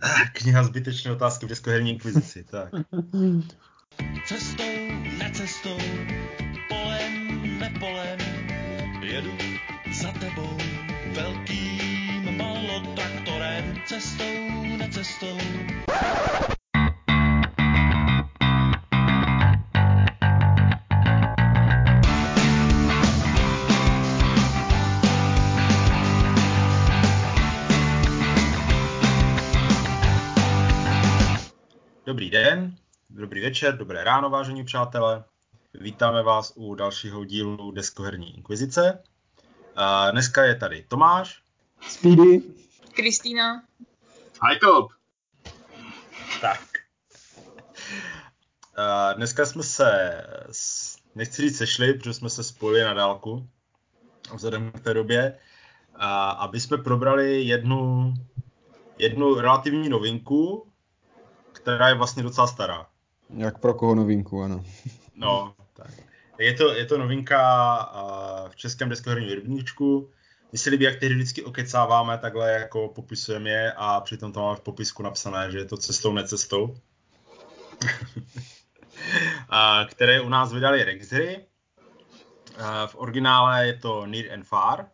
Kniha zbytečné otázky v deskoherní inkvizici, tak. Cestou, necestou, Dobrý den, dobrý večer, dobré ráno, vážení přátelé. Vítáme vás u dalšího dílu Deskoherní inkvizice. A dneska je tady Tomáš. Speedy. Kristýna. Jakob. Tak. A dneska jsme se, nechci říct sešli, protože jsme se spojili na dálku vzhledem k té době, a aby jsme probrali jednu, jednu relativní novinku, která je vlastně docela stará. Jak pro koho novinku, ano. No, tak. Je to, je to novinka uh, v českém deskoherním rybníčku. Mně se líbí, jak tehdy vždycky okecáváme, takhle jako popisujeme je a přitom to máme v popisku napsané, že je to cestou, necestou. a, které u nás vydali Rexhry. A, v originále je to Near and Far.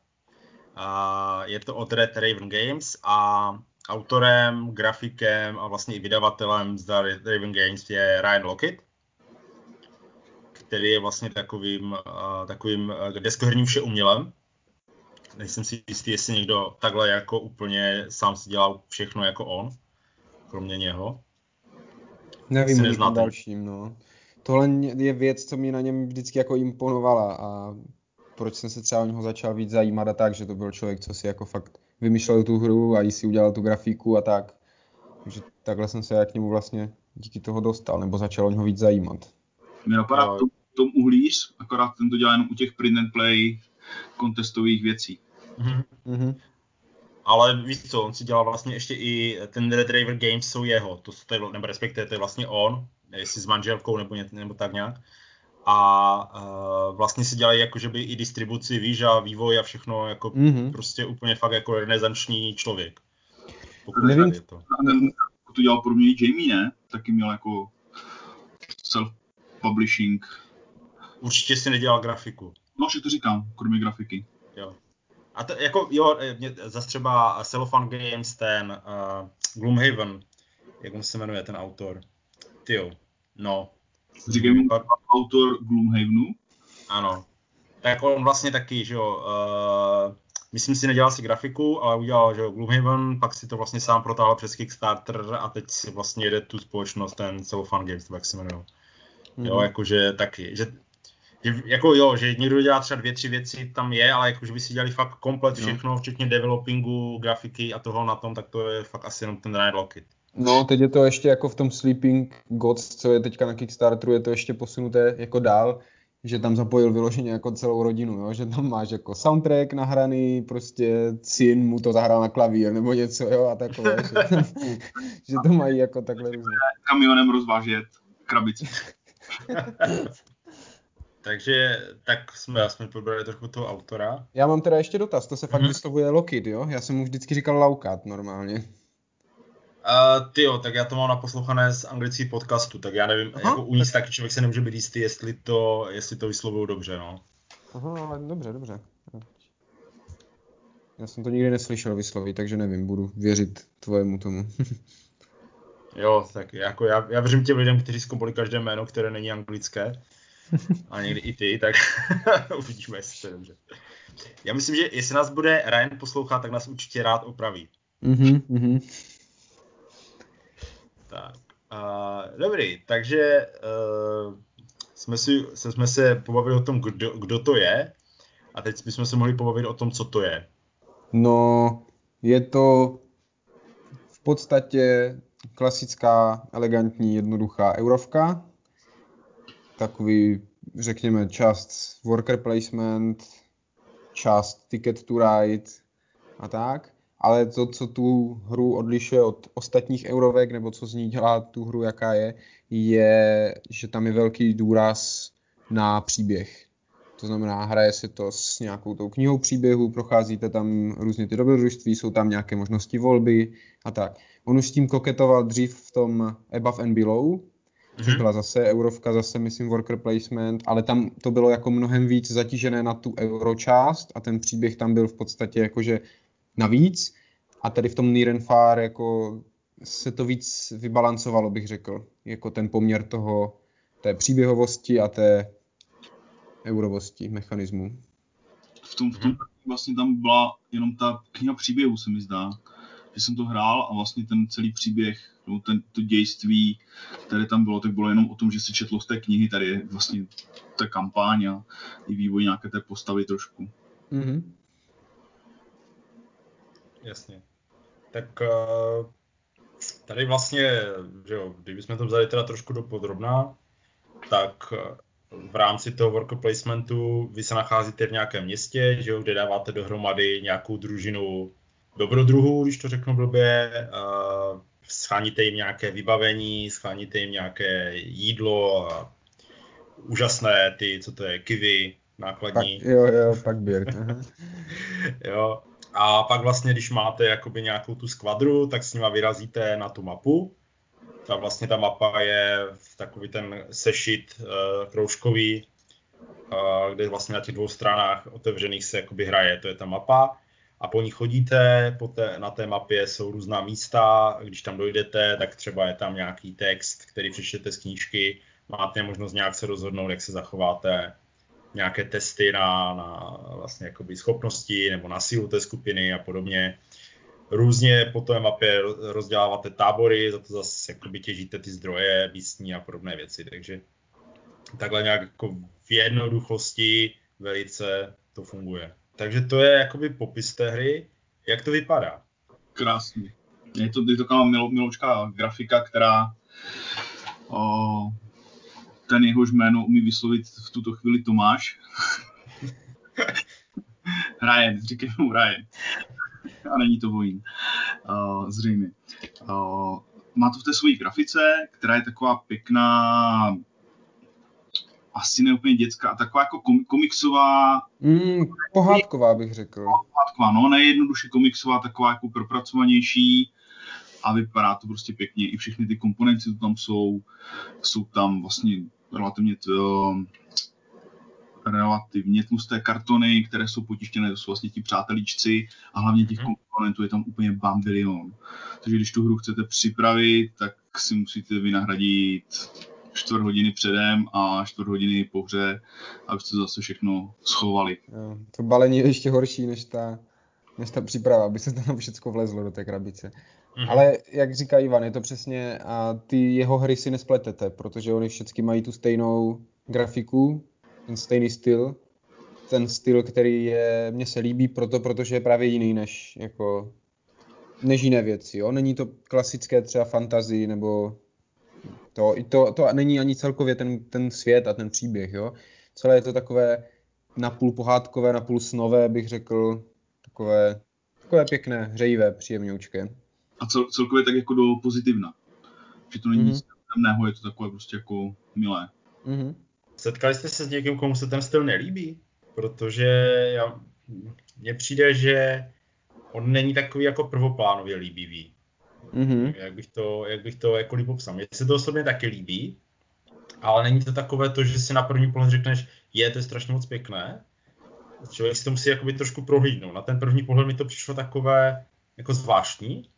A, je to od Red Raven Games a autorem, grafikem a vlastně i vydavatelem z Raven Games je Ryan Lockett, který je vlastně takovým, uh, takovým uh, deskoherním všeumělem. Nejsem si jistý, jestli někdo takhle jako úplně sám si dělal všechno jako on, kromě něho. Nevím o dalším, no. Tohle je věc, co mi na něm vždycky jako imponovala a proč jsem se třeba o něho začal víc zajímat a tak, že to byl člověk, co si jako fakt vymýšlel tu hru a i si udělal tu grafiku a tak. Takže takhle jsem se já k němu vlastně díky toho dostal, nebo začal o něho víc zajímat. Mě napadá no. tom, tom uhlíř, akorát ten to dělá jenom u těch print and play kontestových věcí. Mm-hmm. Ale víš co, on si dělal vlastně ještě i ten Red Raver Games jsou jeho, to, to je, nebo respektive to je vlastně on, jestli s manželkou nebo, ně, nebo tak nějak a uh, vlastně si dělají jako, že by i distribuci, víš, a vývoj a všechno jako mm-hmm. prostě úplně fakt jako renesanční člověk. Pokud Nevím. Je to. to dělal pro mě Jamie, ne? Taky měl jako self-publishing. Určitě si nedělal grafiku. No, že to říkám, kromě grafiky. Jo. A to jako, jo, mě, zase třeba Cellophane Games, ten uh, Gloomhaven, jak on se jmenuje, ten autor. Tyjo, no, Říkej mu autor Gloomhavenu. Ano. Tak on vlastně taky, že jo, uh, myslím si, nedělal si grafiku, ale udělal, že jo, Gloomhaven, pak si to vlastně sám protáhl přes Kickstarter a teď si vlastně jede tu společnost, ten Cellophane Games, jak se jmenuje. Mm. Jo, jakože taky, že že, jako jo, že někdo dělá třeba dvě, tři věci, tam je, ale jako, že by si dělali fakt komplet všechno, no. včetně developingu, grafiky a toho na tom, tak to je fakt asi jenom ten Ryan Lockett. No, teď je to ještě jako v tom Sleeping Gods, co je teďka na Kickstarteru, je to ještě posunuté jako dál, že tam zapojil vyloženě jako celou rodinu, jo? že tam máš jako soundtrack nahraný, prostě syn mu to zahrál na klavír nebo něco, jo, a takové, že, že to mají jako takhle různě. Kamionem rozvážet krabici. Takže tak jsme, jsme probrali trochu toho autora. Já mám teda ještě dotaz, to se fakt mm-hmm. vyslovuje Lockid, jo? Já jsem mu vždycky říkal Laukat normálně. Uh, ty jo, tak já to mám naposlouchané z anglických podcastu, tak já nevím, Aha, jako u ní taky člověk se nemůže být jistý, jestli to, jestli to vyslovují dobře, no. Aha, ale dobře, dobře. Já jsem to nikdy neslyšel vyslovit, takže nevím, budu věřit tvojemu tomu. jo, tak jako já, já věřím těm lidem, kteří zkompoli každé jméno, které není anglické. A někdy i ty, tak uvidíme, jestli to je dobře. Já myslím, že jestli nás bude Ryan poslouchat, tak nás určitě rád opraví. Mhm, mhm. Tak, uh, dobrý, takže uh, jsme, si, jsme se pobavili o tom, kdo, kdo to je, a teď bychom se mohli pobavit o tom, co to je. No, je to v podstatě klasická, elegantní, jednoduchá eurovka. Takový, řekněme, část worker placement, část ticket to ride a tak ale to, co tu hru odlišuje od ostatních eurovek, nebo co z ní dělá tu hru, jaká je, je, že tam je velký důraz na příběh. To znamená, hraje se to s nějakou tou knihou příběhu, procházíte tam různě ty dobrodružství, jsou tam nějaké možnosti volby a tak. On už s tím koketoval dřív v tom Above and Below, což Mhm. byla zase eurovka, zase myslím worker placement, ale tam to bylo jako mnohem víc zatížené na tu euročást a ten příběh tam byl v podstatě jakože navíc a tady v tom Near and Far jako se to víc vybalancovalo, bych řekl, jako ten poměr toho, té příběhovosti a té eurovosti mechanismu. v tom, v tom Mhm. vlastně tam byla jenom ta kniha příběhu, se mi zdá. Že jsem to hrál a vlastně ten celý příběh, nebo ten, to dějství, které tam bylo, tak bylo jenom o tom, že se četlo z té knihy, tady je vlastně ta kampaň a i vývoj nějaké té postavy trošku. Mm-hmm. Jasně. Tak eh, tady vlastně, že jo, kdybychom to vzali teda trošku do podrobná, tak eh, v rámci toho worker placementu vy se nacházíte v nějakém městě, že jo, kde dáváte dohromady nějakou družinu dobrodruhů, když to řeknu blbě, uh, scháníte jim nějaké vybavení, scháníte jim nějaké jídlo a úžasné ty, co to je, kivy, Pak, nákladní. jo, jo, pak aha. Jo. A pak vlastně, když máte jakoby nějakou tu skvadru, tak s nima vyrazíte na tu mapu. Ta vlastně ta mapa je v takový ten sešit uh, kroužkový, uh, kde vlastně na těch dvou stranách otevřených se jakoby hraje, to je ta mapa. A po ní chodíte, po té, na té mapě jsou různá místa, když tam dojdete, tak třeba je tam nějaký text, který přečtete z knížky, máte možnost nějak se rozhodnout, jak se zachováte, nějaké testy na, na vlastně jakoby schopnosti nebo na sílu té skupiny a podobně. Různě po té mapě rozděláváte tábory, za to zase jakoby těžíte ty zdroje, místní a podobné věci, takže takhle nějak jako v jednoduchosti velice to funguje. Takže to je jakoby popis té hry. Jak to vypadá? Krásný. Je to, je to taková milo, miloučká grafika, která o, ten jehož jméno umí vyslovit v tuto chvíli Tomáš. Ryan, říkej mu Ryan. A není to vojín. Uh, zřejmě. Uh, má to v té své grafice, která je taková pěkná, asi ne úplně dětská, taková jako kom, komiksová, Mm, pohádková bych řekl. taková, no, nejednoduše komiksová, taková jako propracovanější a vypadá to prostě pěkně. I všechny ty komponenty, co tam jsou, jsou tam vlastně relativně to, relativně tlusté kartony, které jsou potištěné, to jsou vlastně ti přátelíčci a hlavně těch Mhm. komponentů je tam úplně bambilion. Takže když tu hru chcete připravit, tak si musíte vynahradit čtvrt hodiny předem a čtvrt hodiny po hře, abyste zase všechno schovali. Jo, to balení je ještě horší než ta, než ta příprava, aby se tam všechno vlezlo do té krabice. Mhm. Ale jak říká Ivan, je to přesně, a ty jeho hry si nespletete, protože oni všechny mají tu stejnou grafiku, ten stejný styl, ten styl, který je, mně se líbí proto, protože je právě jiný než jako než jiné věci, jo. Není to klasické třeba fantasy, nebo to, to, to není ani celkově ten, ten svět a ten příběh, jo. Celé je to takové napůl pohádkové, napůl snové, bych řekl, takové, takové pěkné, hřejivé, příjemňoučké. A cel, celkově tak jako do pozitivna. Že to není Mhm. nic temného, je to takové prostě jako milé. Mhm. Setkali jste se s někým, komu se ten styl nelíbí? Protože já, mně přijde, že on není takový jako prvoplánově líbivý. Mhm. Jak bych to, jak bych to jakkoliv popsal. Mně se to osobně taky líbí, ale není to takové to, že si na první pohled řekneš, je, to je strašně moc pěkné. Člověk si to musí jakoby trošku prohlídnout. Na ten první pohled mi to přišlo takové jako zvláštní.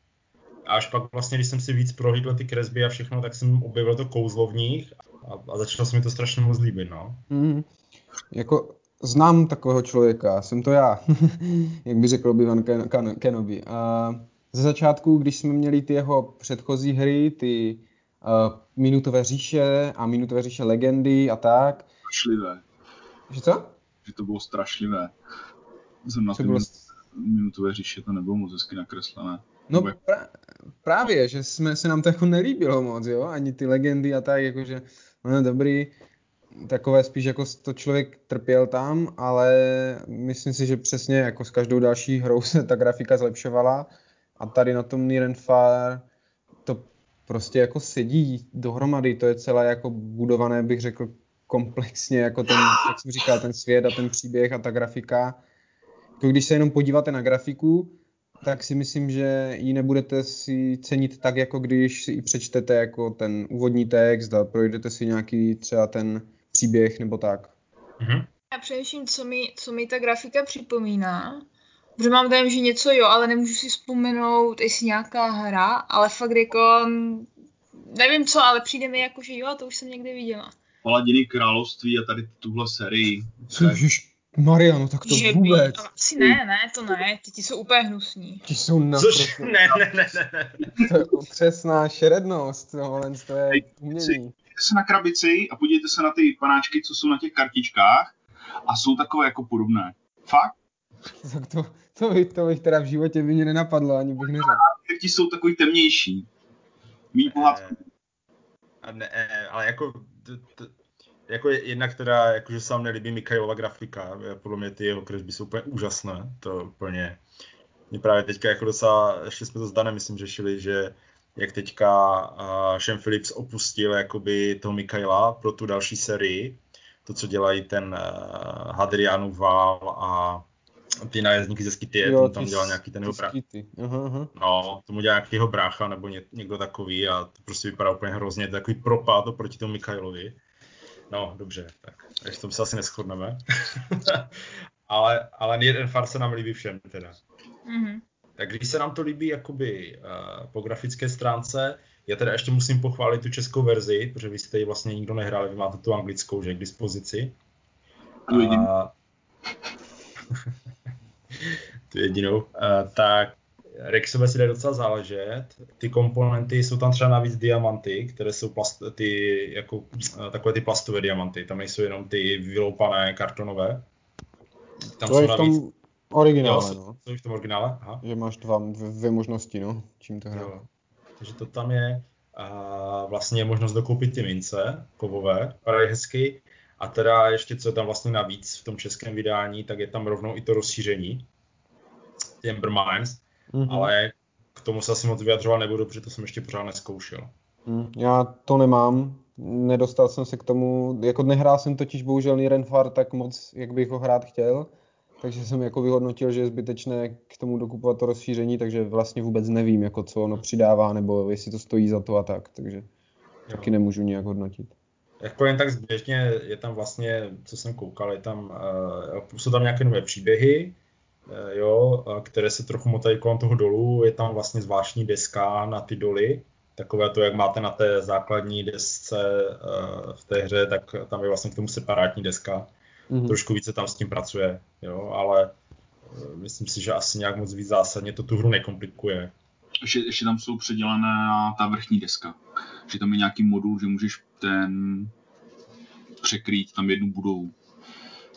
A až pak vlastně, když jsem si víc prohlídl ty kresby a všechno, tak jsem objevil to kouzlo v nich a, a začalo se mi to strašně moc líbit, no. Mhm. Jako znám takového člověka, jsem to já, jak by řekl Obi-Wan Ken- Ken- Kenobi. A ze začátku, když jsme měli ty jeho předchozí hry, ty uh, minutové říše a minutové říše legendy a tak, Strašlivé. že co? Že to bylo strašlivé. Jsem na ty bylo... minutové říše, to nebylo moc hezky nakreslené. No pra- právě, že jsme, se nám to jako nelíbilo moc, jo, ani ty legendy a tak, jakože, no dobrý, takové spíš jako to člověk trpěl tam, ale myslím si, že přesně jako s každou další hrou se ta grafika zlepšovala a tady na tom Near and Far to prostě jako sedí dohromady, to je celé jako budované, bych řekl, komplexně, jako ten, jak jsem říkal, ten svět a ten příběh a ta grafika. Jako když se jenom podíváte na grafiku, tak si myslím, že ji nebudete si cenit tak, jako když si ji přečtete jako ten úvodní text a projdete si nějaký třeba ten příběh nebo tak. Mhm. Já přemýšlím, co mi, co mi ta grafika připomíná. Protože mám dojem, že něco jo, ale nemůžu si vzpomenout, jestli nějaká hra, ale fakt jako, mm, nevím co, ale přijde mi jako, že jo, to už jsem někde viděla. Paladiny království a tady tuhle sérii. Což, Maria, no tak to že vůbec. By, asi ne, ne, to ne, ty ti jsou úplně hnusní. Ti jsou Což, naprosto... ne, ne, ne, ne. To je otřesná šerednost, tohle to je umění. Podívejte se na krabici a podívejte se na ty panáčky, co jsou na těch kartičkách a jsou takové jako podobné. Fakt? Tak to, to, bych, to bych teda v životě by mě nenapadlo, ani bych neřekl. Ty jsou takový temnější. Mí pohádku. A ne, eh, ale jako, t, t, jako je- jednak teda, jakože se vám nelíbí Mikhailova grafika, eh, podle mě ty jeho kresby jsou úplně úžasné, to úplně, mě právě teďka jako docela, ještě jsme to s Danem, myslím, řešili, že jak teďka uh, Sean Phillips opustil jakoby toho Mikhaila pro tu další sérii, to, co dělají ten uh, Hadrianův vál a ty nájezdníky ze Skytie, jo, tam dělal nějaký ten jeho skity. Aha. No, tomu dělá nějaký jeho brácha nebo ně, někdo takový a to prostě vypadá úplně hrozně, to je takový propad oproti tomu Mikailovi. No, dobře, tak ještě tom se asi neschodneme. ale, ale jeden far se nám líbí všem teda. Mhm. Tak když se nám to líbí jakoby uh, po grafické stránce, já teda ještě musím pochválit tu českou verzi, protože vy jste ji vlastně nikdo nehráli, vy máte tu anglickou, že k dispozici. Tu jedinou. A- tu jedinou. A, tak Rexové si jde docela záležet. Ty komponenty jsou tam třeba navíc diamanty, které jsou plast, ty, jako, eh, takové ty plastové diamanty. Tam nejsou jenom ty vyloupané kartonové. Tam To je jsou v tom Jo, originále, jsou, no. jsou v tom originále? Aha. Že máš dva, dvě, možnosti, no, čím to hrát. Jo. Takže to tam je. A vlastně je možnost dokoupit ty mince kovové, vypadají hezky. A teda ještě co je tam vlastně navíc v tom českém vydání, tak je tam rovnou i to rozšíření, ty Ember Mines, Mhm. ale k tomu se asi moc vyjadřovat nebudu, protože to jsem ještě pořád neskoušel. Hm, Já to nemám, nedostal jsem se k tomu, jako nehrál jsem totiž bohužel Nirenfar tak moc, jak bych ho hrát chtěl, takže jsem jako vyhodnotil, že je zbytečné k tomu dokupovat to rozšíření, takže vlastně vůbec nevím, jako co ono přidává, nebo jestli to stojí za to a tak, takže taky nemůžu nijak hodnotit. Jako jen tak zběžně je tam vlastně, co jsem koukal, je tam, uh, jsou tam nějaké nové příběhy, jo, uh, které se trochu motají kolem toho dolu, je tam vlastně zvláštní deska na ty doly, takové to, jak máte na té základní desce uh, v té hře, tak tam je vlastně k tomu separátní deska. Mhm. Trošku více tam s tím pracuje, jo, ale uh, myslím si, že asi nějak moc víc zásadně to tu hru nekomplikuje. Ještě, ještě tam jsou předělaná ta vrchní deska. Že tam je nějaký modul, že můžeš ten překrýt tam jednu budovu.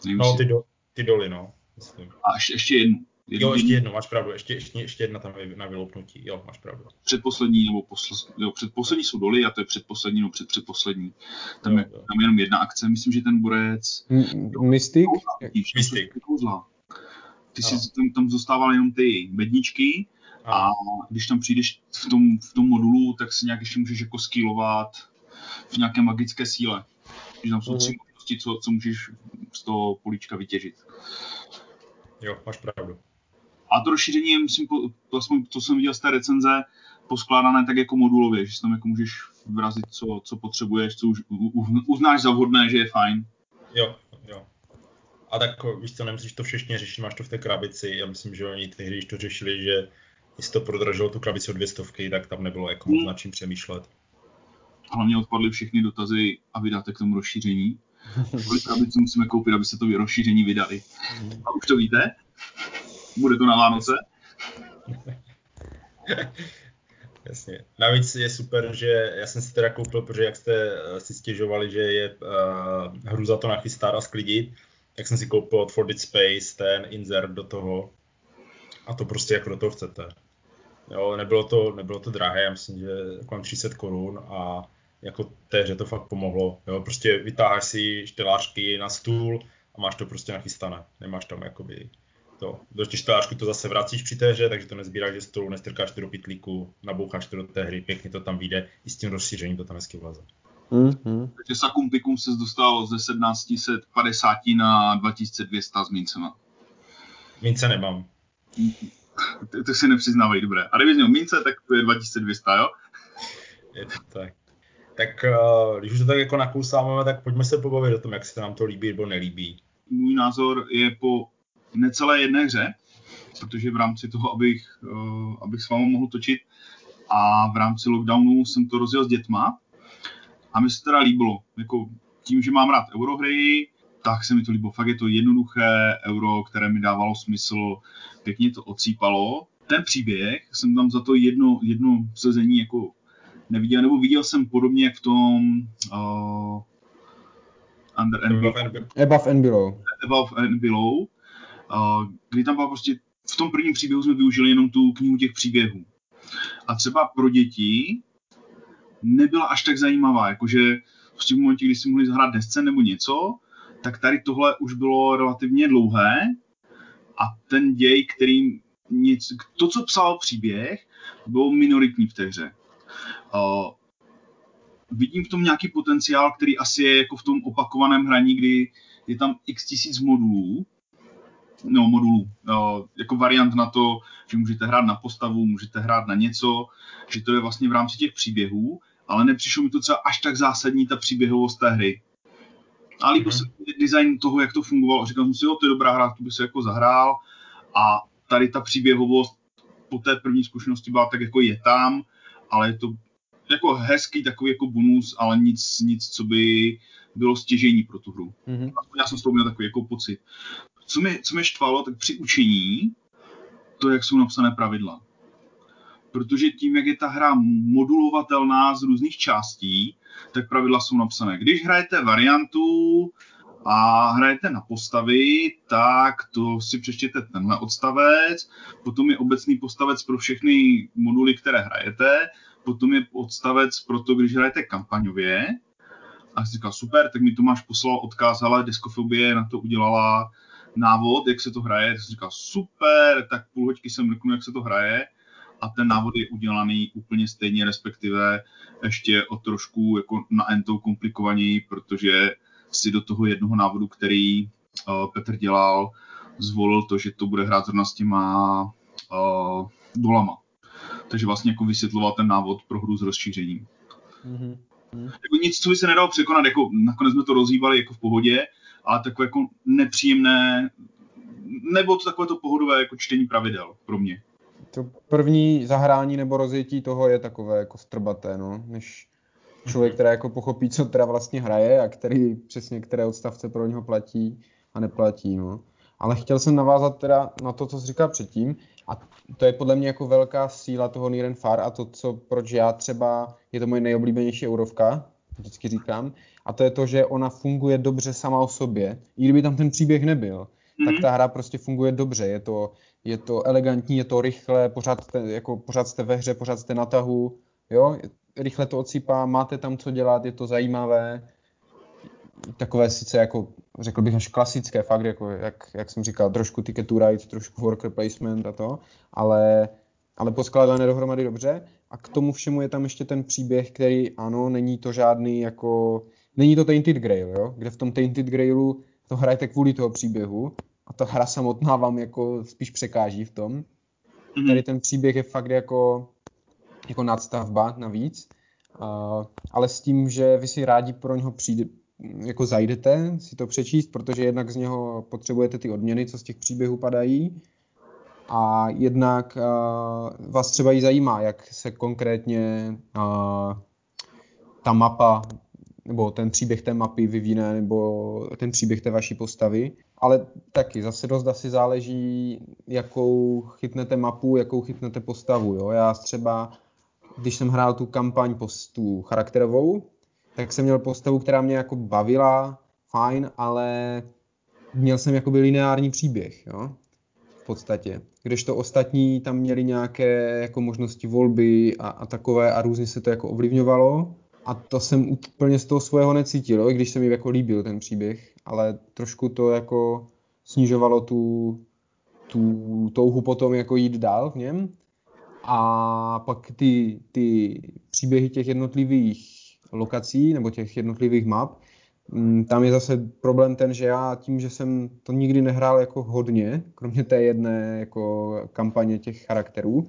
Nevím, No, jestli- ty, do, ty doly, no. Myslím. A ještě, ještě jednu. jednu Jo, ještě jedno, máš pravdu, ještě, ještě, ještě jedna tam je na vyloupnutí, jo, máš pravdu. Předposlední, nebo posl, jo, předposlední jsou doly a to je předposlední, nebo před předposlední. Tam, Jo, je, jo. tam je jenom jedna akce, myslím, že ten borec Mystic? Mystic. Ty Ano. si tam, tam zůstávaly jenom ty bedničky a když tam přijdeš v tom, v tom modulu, tak si nějak ještě můžeš jako skillovat v nějaké magické síle. Že tam jsou tři Mhm. možnosti, co, co můžeš z toho políčka vytěžit. Jo, máš pravdu. A to rozšíření je, myslím, po, to, aspoň, to jsem viděl z té recenze, poskládané tak jako modulově, že tam jako můžeš vyrazit, co, co potřebuješ, co už uznáš za vhodné, že je fajn. Jo, jo. A tak víš co, nemusíš to všechny řešit, máš to v té krabici. Já myslím, že oni tehdy, když to řešili, že jestli to prodražilo tu krabici o dvě stovky, tak tam nebylo jako moc nad čím přemýšlet. Hlavně odpadly všechny dotazy a vydáte k tomu rozšíření. Kolik krabic musíme koupit, aby se to rozšíření vydali. A už to víte? Bude to na Vánoce? Jasně. Navíc je super, že já jsem si teda koupil, protože jak jste eh, si stěžovali, že je uh, hru za to nachystat a sklidit, tak jsem si koupil od For Dead Space ten insert do toho. A to prostě jako do toho chcete. Jo, nebylo to, nebylo to drahé, já myslím, že kolem 300 korun a jako té hře to fakt pomohlo. Jo, prostě vytáháš si štelářky na stůl a máš to prostě nachystané. Nemáš tam jakoby to. Do těch štelářků to zase vracíš při té hře, takže to nezbíráš ze stolu, nestrkáš to do pitlíku, naboucháš to do té hry, pěkně to tam vyjde, i s tím rozšířením to tam hezky vleze. Mhm. Takže Sakum Pikum se dostal ze 1750 na 2200 s mincema. Mince nemám. to, to si nepřiznávají, dobré. A kdyby měl mince, tak to je 2200, jo? Je to tak. Tak uh, když už to tak jako nakousáváme, tak pojďme se pobavit o tom, jak se nám to líbí nebo nelíbí. Můj názor je po necelé jedné hře, protože v rámci toho, abych, uh, abych s vámi mohl točit a v rámci lockdownu jsem to rozjel s dětma a mi se teda líbilo, jako tím, že mám rád eurohry, tak se mi to líbilo. Fakt je to jednoduché euro, které mi dávalo smysl, pěkně to ocípalo. Ten příběh jsem tam za to jedno, jedno sezení jako neviděl, nebo viděl jsem podobně jak v tom uh, Under and Below. Above and Below. Above and Below, uh, kdy tam byla prostě v tom prvním příběhu jsme využili jenom tu knihu těch příběhů. A třeba pro děti nebyla až tak zajímavá, jakože prostě v momentě, kdy si mohli zahrát desce nebo něco, tak tady tohle už bylo relativně dlouhé a ten děj, který něco, to, co psal příběh, bylo minoritní v té hře. Uh, vidím v tom nějaký potenciál, který asi je jako v tom opakovaném hraní, kdy je tam x tisíc modulů, no modulů, uh, jako variant na to, že můžete hrát na postavu, můžete hrát na něco, že to je vlastně v rámci těch příběhů, ale nepřišlo mi to třeba až tak zásadní ta příběhovost té hry. A líbil mm-hmm. se design toho, jak to fungovalo. Říkal jsem si, jo, to je dobrá hra, to by se jako zahrál. A tady ta příběhovost po té první zkušenosti byla tak jako je tam, ale je to jako hezký takový jako bonus, ale nic, nic co by bylo stěžení pro tu hru. Mm-hmm. Já jsem z toho měl takový jako pocit. Co mě, co mě štvalo, tak při učení, to, jak jsou napsané pravidla. Protože tím, jak je ta hra modulovatelná z různých částí, tak pravidla jsou napsané. Když hrajete variantu a hrajete na postavy, tak to si přečtěte tenhle odstavec, potom je obecný postavec pro všechny moduly, které hrajete, potom je odstavec pro to, když hrajete kampaňově, a jsi říkal, super, tak mi Tomáš poslal odkaz, ale Deskofobie na to udělala návod, jak se to hraje, tak jsem říkal, super, tak půl hoďky jsem řeknu, jak se to hraje, a ten návod je udělaný úplně stejně, respektive ještě o trošku jako na entou komplikovaněji, protože si do toho jednoho návodu, který uh, Petr dělal, zvolil to, že to bude hrát zrovna s těma uh, dolama. Takže vlastně jako vysvětloval ten návod pro hru s rozšířením. Mm-hmm. Jako nic, co by se nedalo překonat, jako nakonec jsme to rozhýbali jako v pohodě, ale takové jako nepříjemné, nebo to takové to pohodové jako čtení pravidel pro mě to první zahrání nebo rozjetí toho je takové jako strbaté, no, než člověk, který jako pochopí, co teda vlastně hraje a který přesně které odstavce pro něho platí a neplatí, no. Ale chtěl jsem navázat teda na to, co jsi říkal předtím a to je podle mě jako velká síla toho Niren Far a to, co, proč já třeba, je to moje nejoblíbenější eurovka, vždycky říkám, a to je to, že ona funguje dobře sama o sobě, i kdyby tam ten příběh nebyl, mm-hmm. tak ta hra prostě funguje dobře, je to, je to elegantní, je to rychle, pořád jste, jako, pořád jste ve hře, pořád jste na tahu, jo, rychle to odsýpá, máte tam co dělat, je to zajímavé, takové sice jako, řekl bych až klasické, fakt jako, jak, jak jsem říkal, trošku ticket to ride, trošku worker placement a to, ale, ale poskládané dohromady dobře a k tomu všemu je tam ještě ten příběh, který ano, není to žádný jako, není to Tainted Grail, jo, kde v tom Tainted Grailu to hrajete kvůli toho příběhu, a ta hra samotná vám jako spíš překáží v tom. Mm-hmm. Tady ten příběh je fakt jako, jako nadstavba navíc, uh, ale s tím, že vy si rádi pro něho přijde, jako zajdete si to přečíst, protože jednak z něho potřebujete ty odměny, co z těch příběhů padají, a jednak uh, vás třeba i zajímá, jak se konkrétně uh, ta mapa nebo ten příběh té mapy vyvine, nebo ten příběh té vaší postavy. Ale taky zase dost asi záleží, jakou chytnete mapu, jakou chytnete postavu. Jo? Já třeba, když jsem hrál tu kampaň postu charakterovou, tak jsem měl postavu, která mě jako bavila, fajn, ale měl jsem jakoby lineární příběh, jo? v podstatě. Kdežto ostatní tam měli nějaké jako možnosti volby a, a takové a různě se to jako ovlivňovalo. A to jsem úplně z toho svého necítil, i když se mi jako líbil ten příběh, ale trošku to jako snižovalo tu, tu touhu potom jako jít dál v něm. A pak ty, ty příběhy těch jednotlivých lokací nebo těch jednotlivých map, Mm, Tam je zase problém ten, že já tím, že jsem to nikdy nehrál jako hodně, kromě té jedné jako kampaně těch charakterů,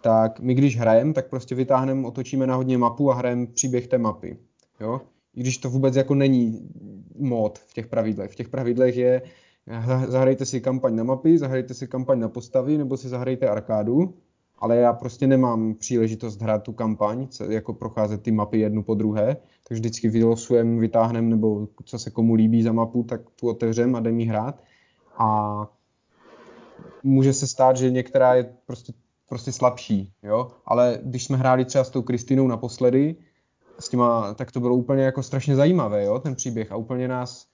tak my když hrajeme, tak prostě vytáhneme, otočíme na hodně mapu a hrajeme příběh té mapy. Jo? I když to vůbec jako není mod v těch pravidlech. V těch pravidlech je, hra- zahrajte si kampaň na mapy, zahrajte si kampaň na postavy, nebo si zahrajte arkádu, ale já prostě nemám příležitost hrát tu kampaň, jako procházet ty mapy jednu po druhé, takže vždycky vylosujeme, vytáhneme, nebo co se komu líbí za mapu, tak tu otevřem a jdem jí hrát. A může se stát, že některá je prostě, prostě slabší, jo? ale když jsme hráli třeba s tou Kristinou naposledy, s těma, tak to bylo úplně jako strašně zajímavé, jo, ten příběh a úplně nás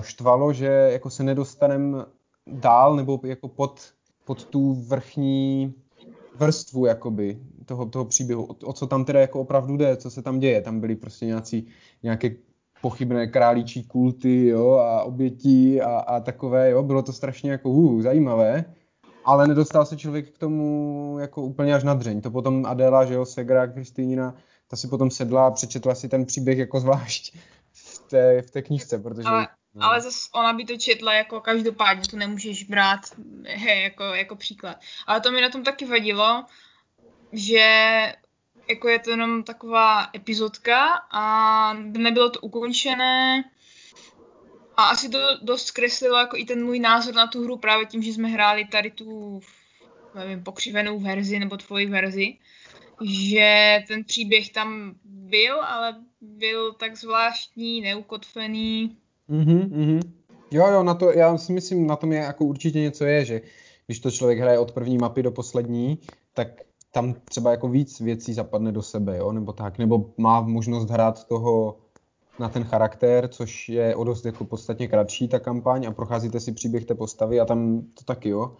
štvalo, že jako se nedostaneme dál nebo jako pod, pod tu vrchní vrstvu jakoby toho, toho příběhu, o, o co tam teda jako opravdu jde, co se tam děje, tam byly prostě nějací, nějaké pochybné králíčí kulty, jo, a obětí a, a takové, jo, bylo to strašně jako uh, zajímavé, ale nedostal se člověk k tomu jako úplně až na dřeň. To potom Adela, že jo, Segra, Kristýnina, ta si potom sedla a přečetla si ten příběh jako zvlášť v té, v té knížce, protože... Ale, no. ale zase ona by to četla jako každopádně, to nemůžeš brát he, jako, jako příklad. Ale to mi na tom taky vadilo, že jako je to jenom taková epizodka a nebylo to ukončené a asi to dost zkreslilo jako i ten můj názor na tu hru právě tím, že jsme hráli tady tu nevím, pokřivenou verzi nebo tvoji verzi, že ten příběh tam byl, ale byl tak zvláštní, neukotvený. Mhm, mhm. Jo, jo, na to, já si myslím, na tom je jako určitě něco je, že když to člověk hraje od první mapy do poslední, tak tam třeba jako víc věcí zapadne do sebe, jo, nebo tak, nebo má možnost hrát toho na ten charakter, což je o dost jako podstatně kratší ta kampaň a procházíte si příběh té postavy a tam to taky, jo,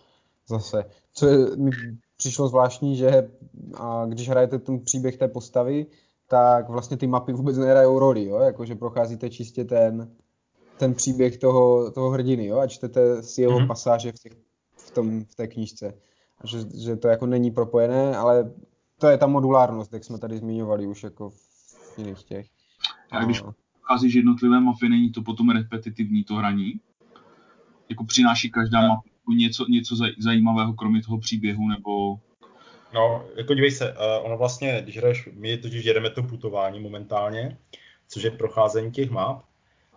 zase. Co je, mi přišlo zvláštní, že a když hrajete ten příběh té postavy, tak vlastně ty mapy vůbec nehrajou roli, jo, jakože procházíte čistě ten, ten příběh toho, toho hrdiny, jo, a čtete si jeho Mhm. mm-hmm. pasáže v, těch, v, tom, v té knížce. A že, že to jako není propojené, ale to je ta modulárnost, jak jsme tady zmiňovali už jako v jiných těch. A když Cházíš jednotlivé mapy, není to potom repetitivní to hraní? Jako přináší každá mapa jako něco, něco zaj- zajímavého, kromě toho příběhu, nebo... No, jako dívej se, uh, ono vlastně, když hraješ, my totiž jedeme to putování momentálně, což je procházení těch map,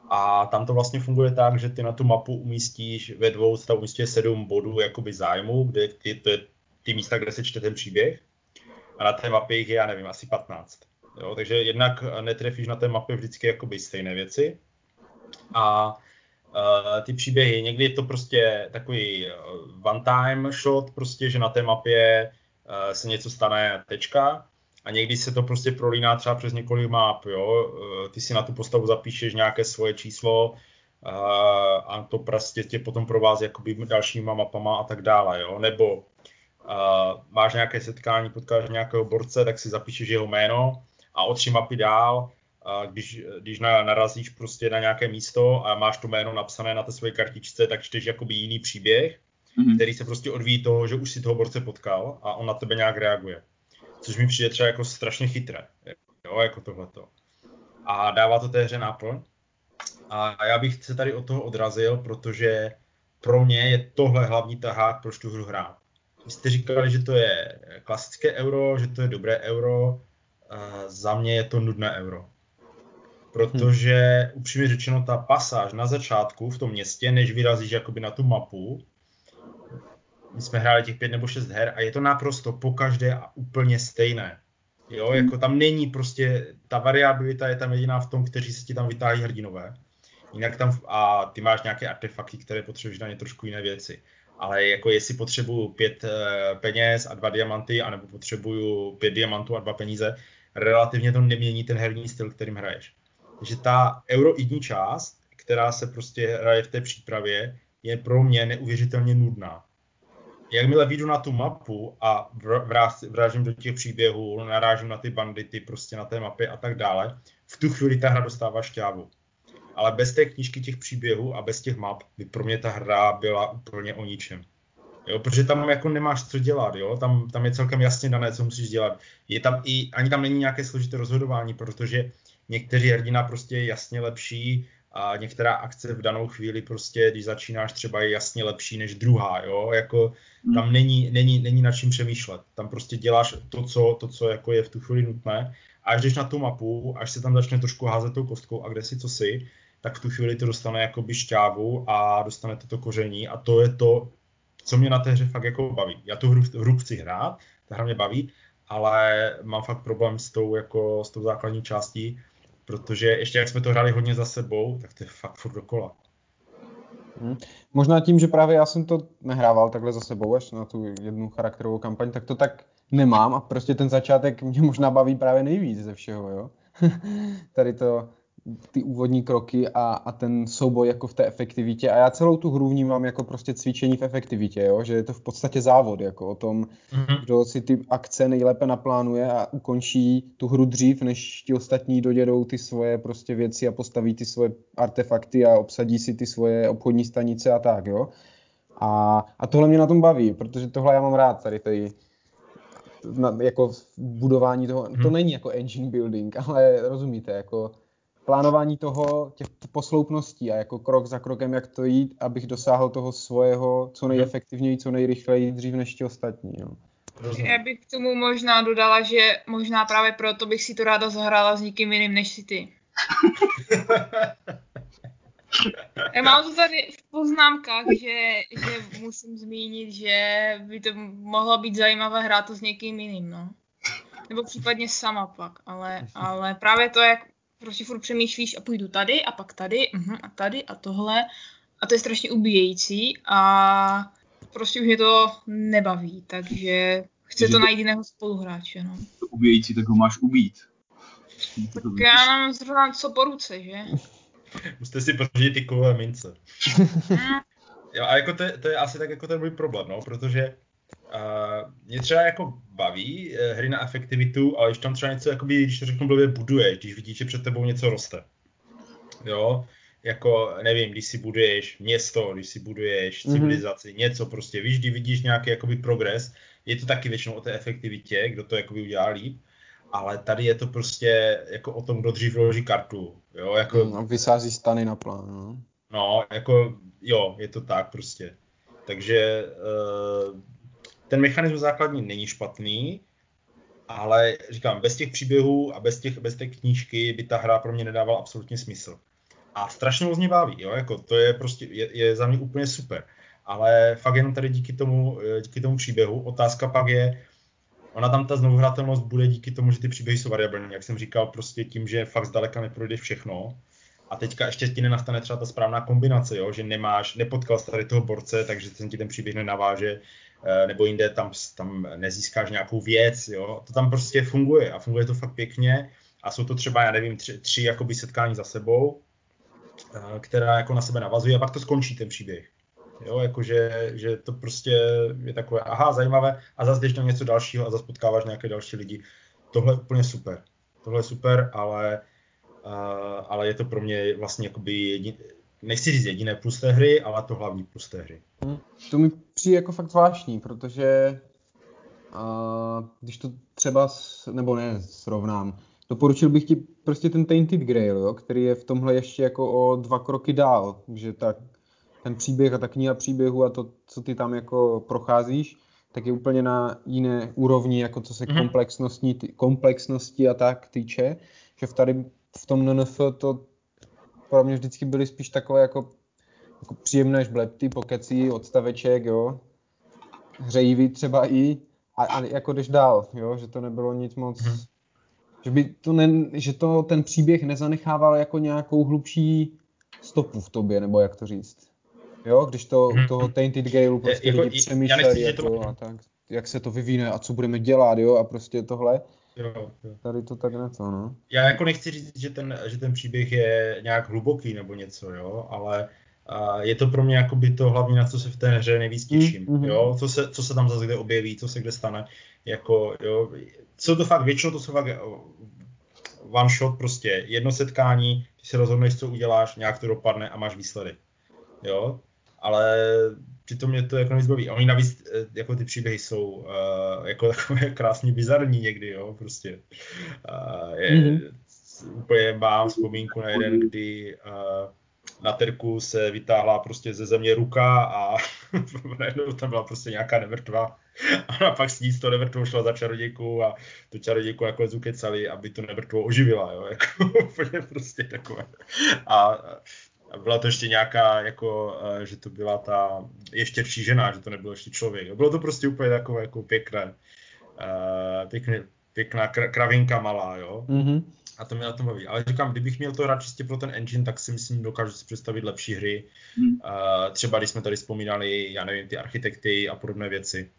a tam to vlastně funguje tak, že ty na tu mapu umístíš ve dvou, tam umístíš sedm bodů jakoby zájmu, kde ty, to je ty místa, kde se čte ten příběh, a na té mapě jich je, já nevím, asi 15. Jo, takže jednak netrefíš na té mapě vždycky jakoby stejné věci, a Uh, ty příběhy, někdy je to prostě takový uh, one time shot, prostě, že na té mapě uh, se něco stane tečka. A někdy se to prostě prolíná třeba přes několik map, jo. Uh, ty si na tu postavu zapíšeš nějaké svoje číslo uh, a to prostě tě potom provází jakoby dalšíma mapama a tak dále, jo. Nebo uh, máš nějaké setkání, potkáš nějakého borce, tak si zapíšeš jeho jméno a o tři mapy dál a když, když na, narazíš prostě na nějaké místo a máš to jméno napsané na té své kartičce, tak čteš jakoby jiný příběh, Mhm. který se prostě odvíjí toho, že už si toho borce potkal a on na tebe nějak reaguje. Což mi přijde třeba jako strašně chytré, jo, jako tohleto. A dává to té hře náplň. A já bych se tady od toho odrazil, protože pro mě je tohle hlavní tahák, proč tu hru hrát. Vy jste říkali, že to je klasické euro, že to je dobré euro, a za mě je to nudné euro. Protože upřímně řečeno ta pasáž na začátku v tom městě, než vyrazíš jakoby na tu mapu, my jsme hráli těch pět nebo šest her a je to naprosto pokaždé a úplně stejné. Jo, jako tam není prostě, ta variabilita je tam jediná v tom, kteří se ti tam vytáhí hrdinové. Jinak tam, a ty máš nějaké artefakty, které potřebuješ na ně trošku jiné věci. Ale jako jestli potřebuju pět eh, peněz a dva diamanty, anebo potřebuju pět diamantů a dva peníze, relativně to nemění ten herní styl, kterým hraješ. Takže ta euroidní část, která se prostě hraje v té přípravě, je pro mě neuvěřitelně nudná. Jakmile vyjdu na tu mapu a vrážím do těch příběhů, narážím na ty bandity prostě na té mapě a tak dále, v tu chvíli ta hra dostává šťávu. Ale bez té knížky těch příběhů a bez těch map by pro mě ta hra byla úplně o ničem. Jo, protože tam jako nemáš co dělat, jo? Tam, tam je celkem jasně dané, co musíš dělat. Je tam i, ani tam není nějaké složité rozhodování, protože někteří hrdina prostě je jasně lepší a některá akce v danou chvíli prostě, když začínáš třeba je jasně lepší než druhá, jo, jako tam není, není, není nad čím přemýšlet. Tam prostě děláš to, co, to, co jako je v tu chvíli nutné a až jdeš na tu mapu, až se tam začne trošku házet tou kostkou a kde si co si, tak v tu chvíli to dostane jakoby šťávu a dostane to koření a to je to, co mě na té hře fakt jako baví. Já tu hru, hru chci hrát, ta hra mě baví, ale mám fakt problém s tou, jako, s tou základní částí, protože ještě jak jsme to hráli hodně za sebou, tak to je fakt furt dokola. Hmm. Možná tím, že právě já jsem to nehrával takhle za sebou až na tu jednu charakterovou kampaň, tak to tak nemám a prostě ten začátek mě možná baví právě nejvíc ze všeho, jo. Tady to, ty úvodní kroky a, a ten souboj jako v té efektivitě. A já celou tu hru vnímám jako prostě cvičení v efektivitě, jo? že je to v podstatě závod, jako o tom, mm-hmm. kdo si ty akce nejlépe naplánuje a ukončí tu hru dřív, než ti ostatní dodědou ty svoje prostě věci a postaví ty svoje artefakty a obsadí si ty svoje obchodní stanice a tak, jo. A, a tohle mě na tom baví, protože tohle já mám rád, tady tady na, jako budování toho, hmm. to mhm. není jako engine building, ale rozumíte, jako plánování toho, těch posloupností a jako krok za krokem, jak to jít, abych dosáhl toho svého co nejefektivněji, co nejrychleji, dřív než ti ostatní. Jo. Já bych k tomu možná dodala, že možná právě proto bych si to ráda zahrála s někým jiným než si ty. Já mám to tady v poznámkách, že, že musím zmínit, že by to mohlo být zajímavé hrát to s někým jiným, no. Nebo případně sama pak, ale, ale právě to, jak prostě furt přemýšlíš a půjdu tady a pak tady uh, a tady a tohle a to je strašně ubíjející a prostě už mě to nebaví, takže chci to najít jiného spoluhráče, no. To ubíjející, tak ho máš ubít. Tak já mám zrovna co po ruce, že? Musíte si pořídit ty kovové mince. jo, a jako to, to, je asi tak jako ten můj problém, no, protože Uh, mě třeba jako baví uh, hry na efektivitu, ale když tam třeba něco, jakoby, když to řeknu blbě, buduje, když vidíš, že před tebou něco roste. Jo, jako, nevím, když si buduješ město, když si buduješ mhm. civilizaci, mm-hmm. něco prostě, víš, když vidíš nějaký jakoby progres, je to taky většinou o té efektivitě, kdo to jakoby udělá líp, ale tady je to prostě jako o tom, kdo dřív vloží kartu, jo, jako... No, vysází stany na plán, no. No, jako, jo, je to tak prostě. Takže uh, ten mechanismus základní není špatný, ale říkám, bez těch příběhů a bez, těch, bez té knížky by ta hra pro mě nedávala absolutně smysl. A strašně moc mě baví, jo? Jako, to je prostě, je, je za mě úplně super. Ale fakt jenom tady díky tomu, eh, díky tomu příběhu. Otázka pak je, ona tam ta znovuhratelnost bude díky tomu, že ty příběhy jsou variabilní. Jak jsem říkal, prostě tím, že fakt zdaleka neprojdeš všechno. A teďka ještě ti nenastane třeba ta správná kombinace, jo? že nemáš, nepotkal jsi tady toho borce, takže ten ti ten příběh nenaváže, nebo jinde tam, tam nezískáš nějakou věc, jo. To tam prostě funguje a funguje to fakt pěkně a jsou to třeba, já nevím, tři, tři jakoby setkání za sebou, eh, která jako na sebe navazují a pak to skončí ten příběh. Jo, jakože že to prostě je takové, aha, zajímavé, a zase jdeš na něco dalšího a zase potkáváš nějaké další lidi. Tohle je úplně super. Tohle je super, ale, uh, ale je to pro mě vlastně jakoby jedin, nechci říct jediné plus té hry, ale to hlavní plus té hry. Hmm. To mi přijde jako fakt zvláštní, protože uh, když to třeba, s, nebo ne, srovnám, doporučil bych ti prostě ten Tainted Grail, jo, který je v tomhle ještě jako o dva kroky dál, že tak ten příběh a ta kniha příběhu a to, co ty tam jako procházíš, tak je úplně na jiné úrovni, jako co se mm-hmm. komplexnosti, komplexnosti a tak týče, že v tady v tom NNF to pro mě vždycky byly spíš takové jako, jako příjemné žblepty, pokecí, odstaveček, jo. Hřejivý třeba i, a, a jako jdeš dál, jo, že to nebylo nic moc, hmm. že by to ne, že to ten příběh nezanechával jako nějakou hlubší stopu v tobě, nebo jak to říct. Jo, když to hmm. toho Tainted Galeu prostě je, jako, lidi přemýšleli, jako, to... a tak, jak se to vyvine a co budeme dělat, jo, a prostě tohle. Jo, jo. Tady to tak něco, no. Já jako nechci říct, že ten, že ten příběh je nějak hluboký nebo něco, jo, ale a je to pro mě jako by to hlavně, na co se v té hře nejvíc mm, těším, mm-hmm. jo, co se, co se tam zase kde objeví, co se kde stane, jako, jo, jsou to fakt, většinou to jsou fakt one shot prostě, jedno setkání, ty se rozhodneš, co uděláš, nějak to dopadne a máš výsledek, jo, ale přitom mě to jako baví. A oni navíc, eh, jako ty příběhy jsou uh, jako takové krásně bizarní někdy, jo, prostě. Uh, je, mm-hmm. úplně mám vzpomínku na jeden, kdy uh, na terku se vytáhla prostě ze země ruka a najednou tam byla prostě nějaká nevrtva. A ona pak s ní z toho nevrtvou šla za čarodějku a tu čarodějku jako zukecali, aby tu nevrtvu oživila, jo, jako úplně prostě takové. A byla to ještě nějaká, jako, uh, že to byla ta ještěrší žena, že to nebyl ještě člověk. Bylo to prostě úplně takové jako pěkné, uh, pěkné, pěkná kravinka malá, jo. Mm-hmm a to mě na tom baví. Ale říkám, kdybych měl to hrát čistě pro ten engine, tak si myslím, dokážu si představit lepší hry. Uh, třeba když jsme tady vzpomínali, já nevím, ty architekty a podobné věci.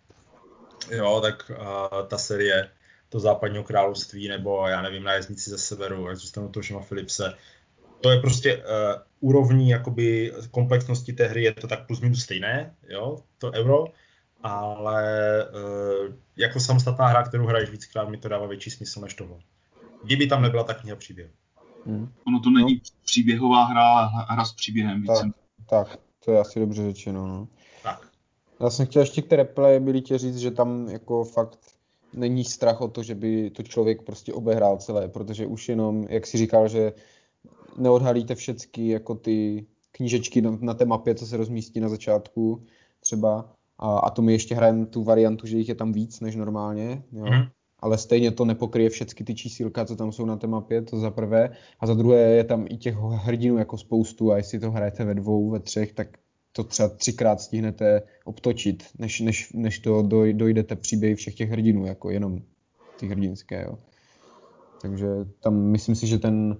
Jo, tak uh, ta série to západního království, nebo já nevím, nájezdníci ze severu, jak zůstanu to všema Philipse. To je prostě uh, úrovní jakoby komplexnosti té hry, je to tak plus minus stejné, jo, to euro, ale uh, jako samostatná hra, kterou hraješ víckrát, mi to dává větší smysl než tohle kdyby tam nebyla ta kniha příběh. Hmm. Ono to není příběhová hra, hra s příběhem. Více. Tak, tak, to je asi dobře řečeno. No. Tak. Já jsem chtěl ještě k té replayabilitě říct, že tam jako fakt není strach o to, že by to člověk prostě obehrál celé, protože už jenom, jak si říkal, že neodhalíte všechny jako ty knížečky na, na té mapě, co se rozmístí na začátku třeba, a, a to my ještě hrajeme tu variantu, že jich je tam víc než normálně, jo. Mm ale stejně to nepokryje všechny ty čísílka, co tam jsou na té mapě, to za prvé. A za druhé je tam i těch hrdinů jako spoustu a jestli to hrajete ve dvou, ve třech, tak to třeba třikrát stihnete obtočit, než, než, než to doj, dojdete příběhy všech těch hrdinů, jako jenom ty hrdinské, jo. Takže tam myslím si, že ten,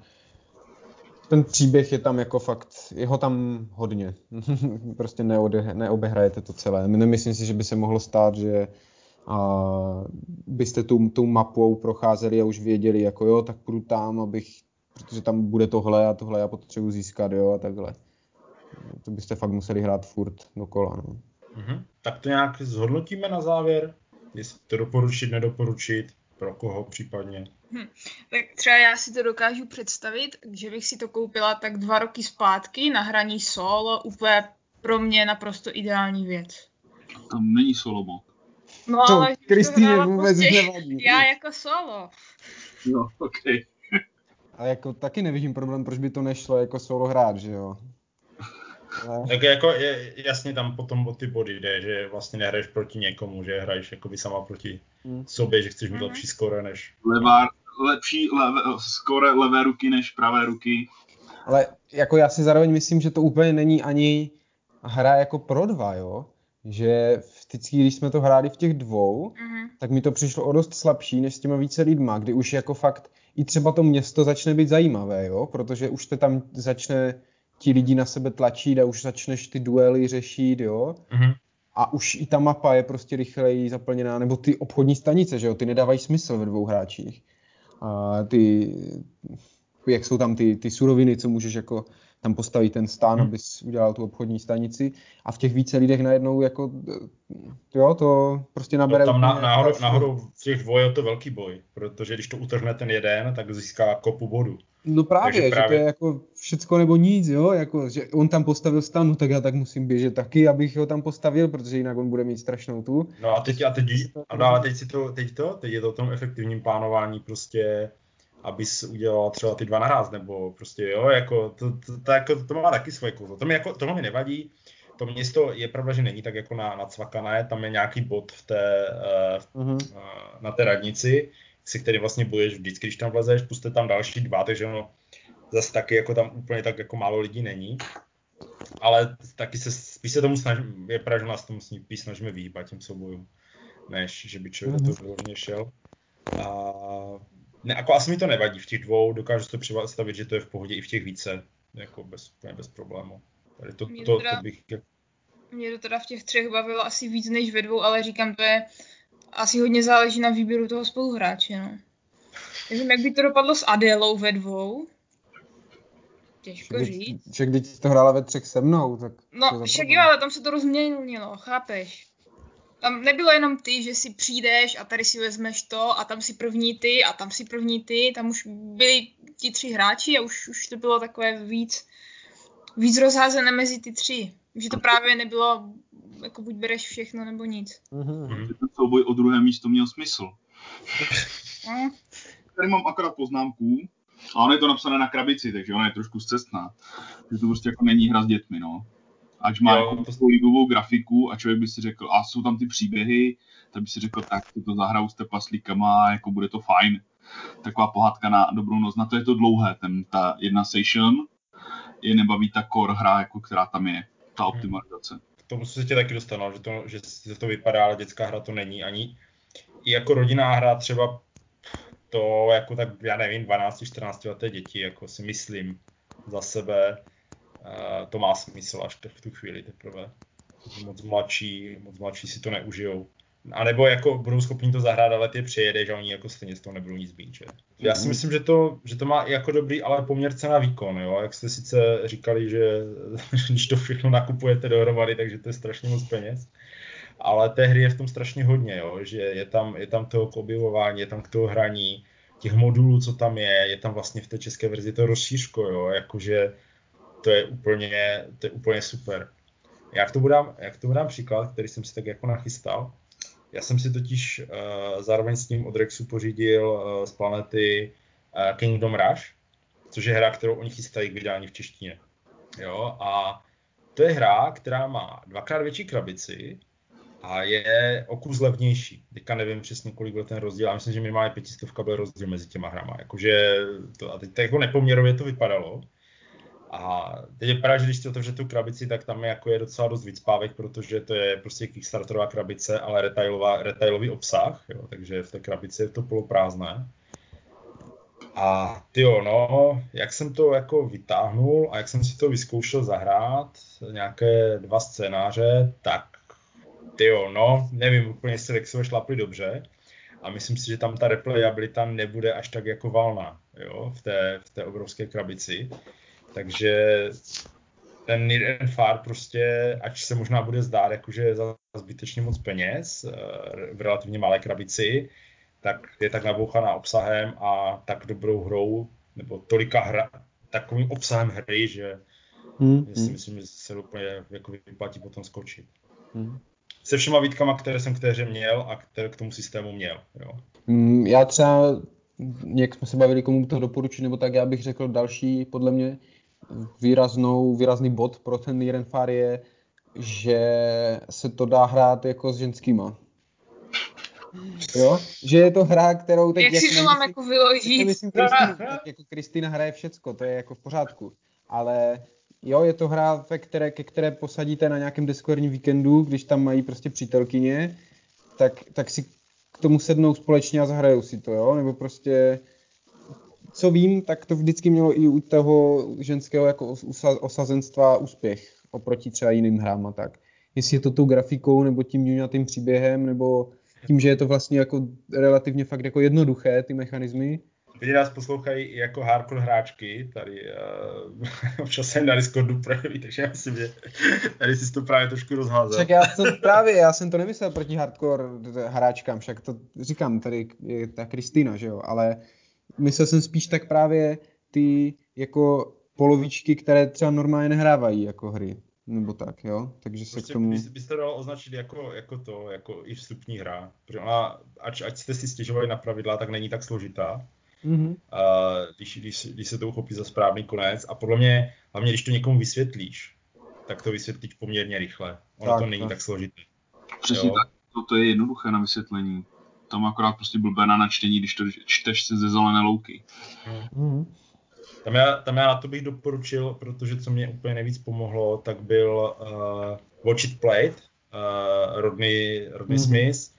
ten příběh je tam jako fakt, je ho tam hodně. prostě neode, neobehrajete to celé. Nemyslím si, že by se mohlo stát, že a byste tu, tou mapou procházeli a už věděli, jako jo, tak půjdu tam, abych, protože tam bude tohle a tohle já potřebuji získat, jo, a takhle. To byste fakt museli hrát furt dokola, no. Mm-hmm. Tak to nějak zhodnotíme na závěr, jestli to doporučit, nedoporučit, pro koho případně. Hm. Tak třeba já si to dokážu představit, že bych si to koupila tak dva roky zpátky na hraní solo, úplně pro mě naprosto ideální věc. Tam není solo mod. No to ale Kristýně vůbec prostě nevadí. Já jako solo. No, ok. A jako taky nevidím problém, proč by to nešlo jako solo hrát, že jo? Ale... Tak jako je, jasně tam potom o ty body jde, že vlastně nehraješ proti někomu, že hraješ jako by sama proti hmm. sobě, že chceš mít hmm. lepší skore než... Levá, lepší leve, skore levé ruky než pravé ruky. Ale jako já si zároveň myslím, že to úplně není ani hra jako pro dva, jo? že vždycky, když jsme to hráli v těch dvou, mm-hmm. tak mi to přišlo o dost slabší než s těma více lidma, kdy už jako fakt i třeba to město začne být zajímavé, jo, protože už te tam začne ti lidi na sebe tlačit a už začneš ty duely řešit, jo. Mm-hmm. A už i ta mapa je prostě rychleji zaplněná, nebo ty obchodní stanice, že jo, ty nedávají smysl ve dvou hráčích. A ty, jak jsou tam ty, ty suroviny, co můžeš jako tam postaví ten stán, hmm. abys udělal tu obchodní stanici a v těch více lidech najednou jako, jo, to prostě nabere... No, tam na, náhodou, náhodou v těch dvou je to velký boj, protože když to utrhne ten jeden, tak získá kopu bodu. No právě, Takže právě, že to je jako všecko nebo nic, jo, jako, že on tam postavil stan, no tak já tak musím běžet taky, abych ho tam postavil, protože jinak on bude mít strašnou tu. No a teď, a teď, a no, a teď si to, teď to, teď je to o tom efektivním plánování prostě abys udělal třeba ty dva naraz, nebo prostě jo, jako to, to, to, jako, to má taky svoje kouzlo. To mi jako, tohle mi nevadí, to město je pravda, že není tak jako na, nacvakané, tam je nějaký bod v té, uh, uh-huh. na té radnici, se který vlastně bojuješ vždycky, když tam vlezeš, puste tam další dva, takže no, zase taky jako tam úplně tak jako málo lidí není. Ale taky se, spíš se tomu snažím, je pravda, že nás tomu spíš snažíme vyhýbat těm soubojům, než že by člověk uh-huh. to vyloženě šel. A ne, jako asi mi to nevadí v těch dvou, dokážu si to představit, že to je v pohodě i v těch více, jako bez, bez problému. Tady to, mě to, teda, to bych... Mě to teda v těch třech bavilo asi víc než ve dvou, ale říkám, to je asi hodně záleží na výběru toho spoluhráče, no. Nevím, jak by to dopadlo s Adélou ve dvou. Těžko však říct. Však když to hrála ve třech se mnou, tak... No, však jo, ale tam se to rozměnilo, chápeš? Tam nebylo jenom ty, že si přijdeš a tady si vezmeš to a tam si první ty a tam si první ty, tam už byli ti tři hráči a už, už to bylo takové víc, víc rozházené mezi ty tři. Že to právě nebylo, jako buď bereš všechno nebo nic. Mm-hmm. Ten souboj o druhé místo měl smysl. Mm. Tady mám akorát poznámku, A ono je to napsané na krabici, takže ona je trošku zcestná. Takže to prostě jako není hra s dětmi, no. Ať má Jo, jako to... líbivou grafiku a člověk by si řekl, a jsou tam ty příběhy, tak by si řekl, tak si to zahraju s tepaslíkama, jako bude to fajn. Taková pohádka na dobrou noc. Na to je to dlouhé, ten, ta jedna session je nebaví ta core hra, jako která tam je, ta optimalizace. K tomu se tě taky dostanu, že to, že se to vypadá, ale dětská hra to není ani. I jako rodinná hra třeba to jako tak, já nevím, 12-14 leté děti, jako si myslím za sebe, to má smysl až v tu chvíli teprve. Moc mladší, moc mladší si to neužijou. A nebo jako budou schopni to zahrát, ale ty přijede, že oni jako stejně z toho nebudou nic mít, že? Já si myslím, že to, že to má jako dobrý, ale poměr cena výkon, jo? Jak jste sice říkali, že když to všechno nakupujete dohromady, takže to je strašně moc peněz. Ale té hry je v tom strašně hodně, jo? že je tam, je tam toho k objevování, je tam k toho hraní, těch modulů, co tam je, je tam vlastně v té české verzi to rozšířko, jo? jakože to je úplně, to je úplně super. Já k tomu dám, jak tomu dám příklad, který jsem si tak jako nachystal. Já jsem si totiž uh, zároveň s tím od Rexu pořídil uh, z planety uh, Kingdom Rush, což je hra, kterou oni chystají k vydání v češtině. Jo, a to je hra, která má dvakrát větší krabici a je o kus levnější. Teďka nevím přesně, kolik byl ten rozdíl, ale myslím, že minimálně pětistovka byl rozdíl mezi těma hrama. Jakože to, a teď tak jako nepoměrově to vypadalo. A teď vypadá, že když si otevře tu krabici, tak tam je, jako je docela dost vycpávek, protože to je prostě Kickstarterová krabice, ale retailová, retailový obsah, jo, takže v té krabici je to poloprázdné. A ty no, jak jsem to jako vytáhnul a jak jsem si to vyzkoušel zahrát, nějaké dva scénáře, tak ty no, nevím úplně, jestli Rexové šlaply dobře. A myslím si, že tam ta replayabilita nebude až tak jako valná, jo, v té, v té obrovské krabici. Takže ten Near and Far prostě, ač se možná bude zdát, jakože za zbytečně moc peněz eh, v relativně malé krabici, tak je tak nabouchaná obsahem a tak dobrou hrou, nebo tolika hra, takovým obsahem hry, že Hmm, si hmm, myslím, že se úplně jako vyplatí potom skočit. hmm. Se všema výtkama, které jsem k té hře měl a které k tomu systému měl. Jo. Mm, Já třeba, jak jsme se bavili, komu to doporučit, nebo tak já bych řekl další, podle mě, výraznou, výrazný bod pro ten Niren Far je, že se to dá hrát jako s ženskýma. Jo? Že je to hra, kterou teď... Jak si to mám jako vyložit? nemyslím Kristýnu, tak jako Kristýna hraje všecko, to je jako v pořádku. Ale jo, je to hra, ve které, ke které posadíte na nějakém deskorním víkendu, když tam mají prostě přítelkyně, tak, tak si k tomu sednou společně a zahrajou si to, jo? Nebo prostě, co vím, tak to vždycky mělo i u toho ženského jako osazenstva úspěch oproti třeba jiným hrám a tak. Jestli je to tou grafikou, nebo tím tím příběhem, nebo tím, že je to vlastně jako relativně fakt jako jednoduché, ty mechanismy, Lidi nás poslouchají jako hardcore hráčky, tady uh, občas jsem na Discordu projeví, takže já myslím, že tady si to právě trošku rozházel. Však já to právě, já jsem to nemyslel proti hardcore hráčkám, však to říkám, tady je ta Kristýna, že jo, ale myslel jsem spíš tak právě ty jako polovičky, které třeba normálně nehrávají jako hry, nebo tak, jo, takže se Prostě k tomu... bys, bys to dal označit jako, jako to, jako i vstupní hra. Protože ona, ač, ať jste si stěžovali na pravidla, tak není tak složitá. Mhm. A když, když, když se to uchopí za správný konec. A podle mě, hlavně když to někomu vysvětlíš, tak to vysvětlíš poměrně rychle. Ono Tak, to není tak. tak složité. Přesně Jo. tak, to, to je jednoduché na vysvětlení. Tam akorát prostě blbé na načtení, když to čteš se ze zelené louky. Mhm. Tam já, tam já na to bych doporučil, protože co mě úplně nejvíc pomohlo, tak byl uh, Watch It Played, uh, Rodney, Rodney Mhm. Smith.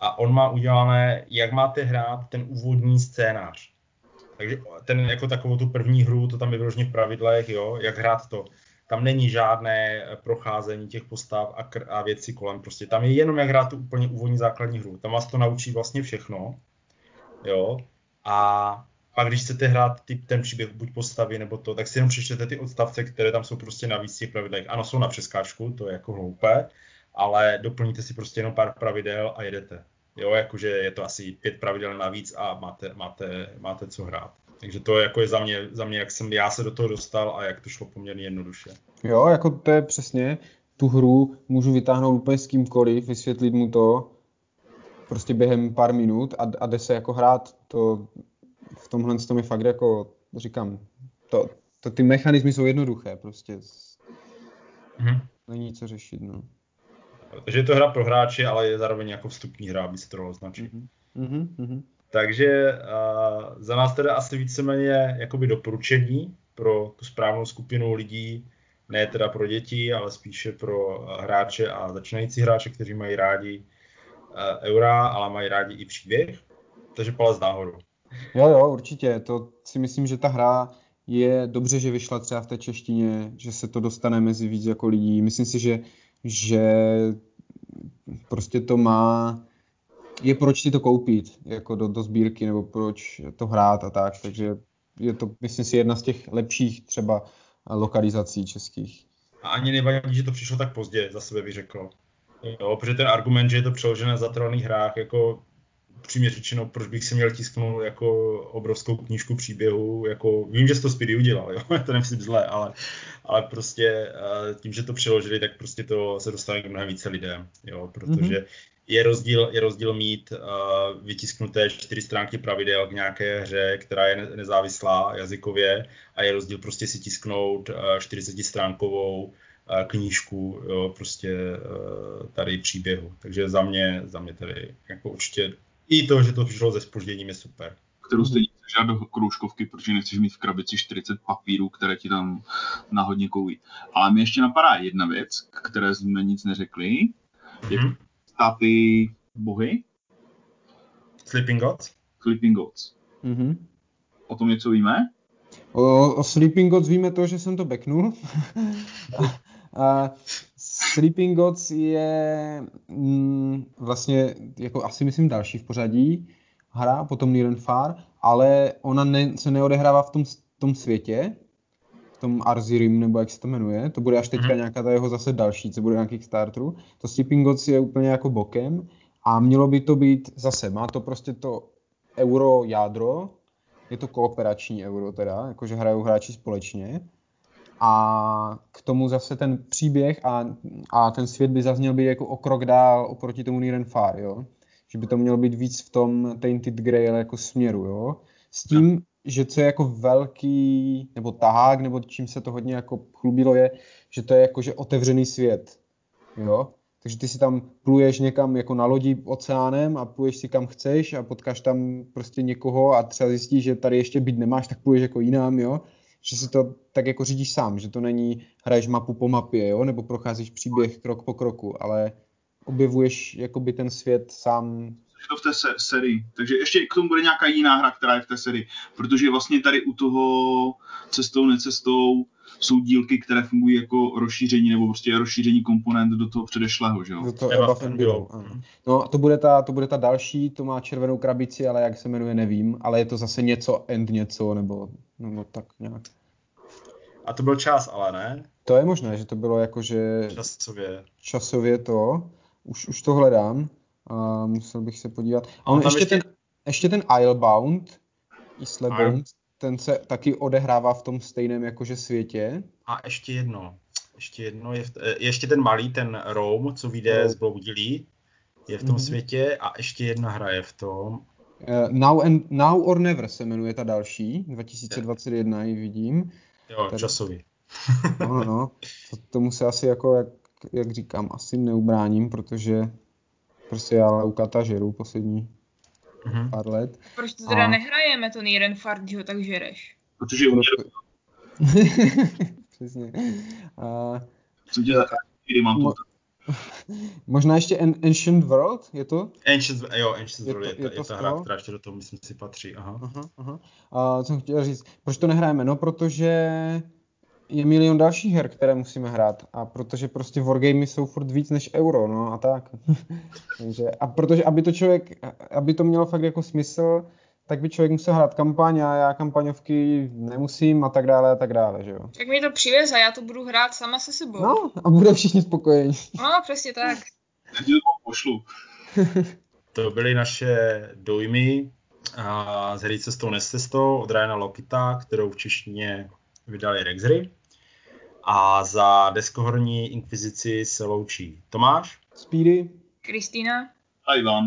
A on má udělané, jak máte hrát ten úvodní scénář. Takže ten jako takovou tu první hru, to tam je vyloženě v pravidlech, jo, jak hrát to. Tam není žádné eh, procházení těch postav a, kr- a věcí kolem. Prostě tam je jenom jak hrát tu úplně úvodní základní hru. Tam vás to naučí vlastně všechno. Jo. A pak když chcete hrát ty, ten příběh buď postavy nebo to, tak si jenom přečtěte ty odstavce, které tam jsou prostě navíc těch pravidlech. Ano, jsou na přeskáčku, to je jako hloupé, ale doplníte si prostě jenom pár pravidel a jedete. Jo, jakože je to asi pět pravidel navíc a máte, máte, máte co hrát. Takže to jako je za mě, za mě, jak jsem já se do toho dostal a jak to šlo poměrně jednoduše. Jo, jako to je přesně, tu hru můžu vytáhnout úplně s kýmkoliv, vysvětlit mu to prostě během pár minut a, a jde se jako hrát, to v tomhle tom je fakt jako říkám, to, to ty mechanismy jsou jednoduché, prostě Mhm. není co řešit, no. Takže je to hra pro hráče, ale je zároveň jako vstupní hra, aby se to dalo označit. Mhm, mhm, mhm. Takže uh, za nás teda asi víceméně jakoby doporučení pro tu správnou skupinu lidí, ne teda pro děti, ale spíše pro hráče a začínající hráče, kteří mají rádi uh, eura, ale mají rádi i příběh. Takže palec nahoru. Jo, jo, určitě. To si myslím, že ta hra je dobře, že vyšla třeba v té češtině, že se to dostane mezi víc jako lidí. Myslím si, že, že prostě to má, je proč si to koupit jako do, do sbírky, nebo proč to hrát a tak, takže je to, myslím si, jedna z těch lepších třeba lokalizací českých. A ani nevadí, že to přišlo tak pozdě, za sebe bych řekl. Jo, protože ten argument, že je to přeložené za trolných hrách, jako přímě řečeno, proč bych si měl tisknout jako obrovskou knížku příběhu, jako vím, že jsi to Speedy udělal, jo, to nemyslím zle, ale, ale prostě eh, tím, že to přeložili, tak prostě to se dostane k mnohem více lidem, jo, protože mm-hmm. Je rozdíl, je rozdíl mít uh, vytisknuté čtyři stránky pravidel k nějaké hře, která je ne- nezávislá jazykově a je rozdíl prostě si tisknout uh, 40 stránkovou eh, knížku, jo, prostě uh, tady příběhu. Takže za mě, za mě tady jako určitě i to, že to přišlo ze spožděním je super. kterou stejně do kroužkovky, protože nechceš mít v krabici 40 papírů, které ti tam náhodně kouví. Ale mi ještě napadá jedna věc, které jsme nic neřekli. Jak Státy bohy, Sleeping Gods? Sleeping Gods. Mhm. O tom něco víme? O, o Sleeping Gods víme to, že jsem to beknul. a, Sleeping Gods je mm, vlastně jako asi myslím další v pořadí hra, potom Niren Far, ale ona ne, se neodehrává v tom, tom světě, tom Arzirim, nebo jak se to jmenuje, to bude až teďka Mhm. nějaká ta jeho zase další, co bude na Kickstarteru. To Sleeping Gods je úplně jako bokem a mělo by to být zase, má to prostě to euro jádro, je to kooperační euro teda, jakože hrajou hráči společně. A k tomu zase ten příběh a, a ten svět by zase měl být jako o krok dál oproti tomu Niren Far, jo. Že by to mělo být víc v tom Tainted Grail jako směru, jo. S tím, že co je jako velký, nebo tahák, nebo čím se to hodně jako chlubilo je, že to je jakože otevřený svět, jo. Takže ty si tam pluješ někam jako na lodi oceánem a pluješ si kam chceš a potkáš tam prostě někoho a třeba zjistíš, že tady ještě být nemáš, tak pluješ jako jinam, jo. Že si to tak jako řídíš sám, že to není hraješ mapu po mapě, jo, nebo procházíš příběh krok po kroku, ale objevuješ jakoby ten svět sám. Je to v té se- sérii. Takže ještě k tomu bude nějaká jiná hra, která je v té sérii. Protože vlastně tady u toho cestou, necestou jsou dílky, které fungují jako rozšíření nebo prostě rozšíření komponent do toho předešlého, že jo? Do toho Below. ano. No, to bude, ta, to bude ta další, to má červenou krabici, ale jak se jmenuje, nevím, ale je to zase něco and něco, nebo, nebo tak nějak. A to byl čas, ale ne? To je možné, že to bylo jakože Časově. časově to, už, už to hledám, musel bych se podívat. A on ještě, ještě- ten, ještě ten Islebound, Islebound, Isle- ten se taky odehrává v tom stejném jakože světě. A ještě jedno. Ještě jedno je, v, eh, ještě ten malý, ten Rome, co vyjde Rome. z Bloudilí, je v tom Mhm. světě a ještě jedna hra je v tom. Eh, Now, and, Now or Never se jmenuje ta další, 2021 ji vidím. Jo, Tady. časový. No, no, to, tomu se asi jako, jak, jak říkám, asi neubráním, protože prostě já Leukata žeru poslední Mhm. pár let. Proč to teda A- nehrajeme to Niren Fart, že ho tak žereš? Protože u mě, Přesně. A, co tě zachrání, kdy mám Mo- tu možná ještě An- Ancient World, je to? Ancient, jo, Ancient Je World to- je, ta, je je, to ta z hra, která ještě do toho, myslím si, patří. Aha. Aha, aha. A co jsem chtěl říct, proč to nehrajeme? No, protože je milion dalších her, které musíme hrát a protože prostě wargamey jsou furt víc než euro, no a tak. Takže, a protože, aby to člověk, aby to mělo fakt jako smysl, tak by člověk musel hrát kampaň a já kampaňovky nemusím a tak dále a tak dále, že jo. Tak mi to přivez a já to budu hrát sama se sebou. No a budou všichni spokojení. no přesně tak. Já ti to tam pošlu. To byly naše dojmy a z hry Cestou necestou od Ryana Lokita, kterou v češtině vydali Rexry. A za deskohorní inkvizici se loučí Tomáš. Speedy. Kristýna? A Ivan.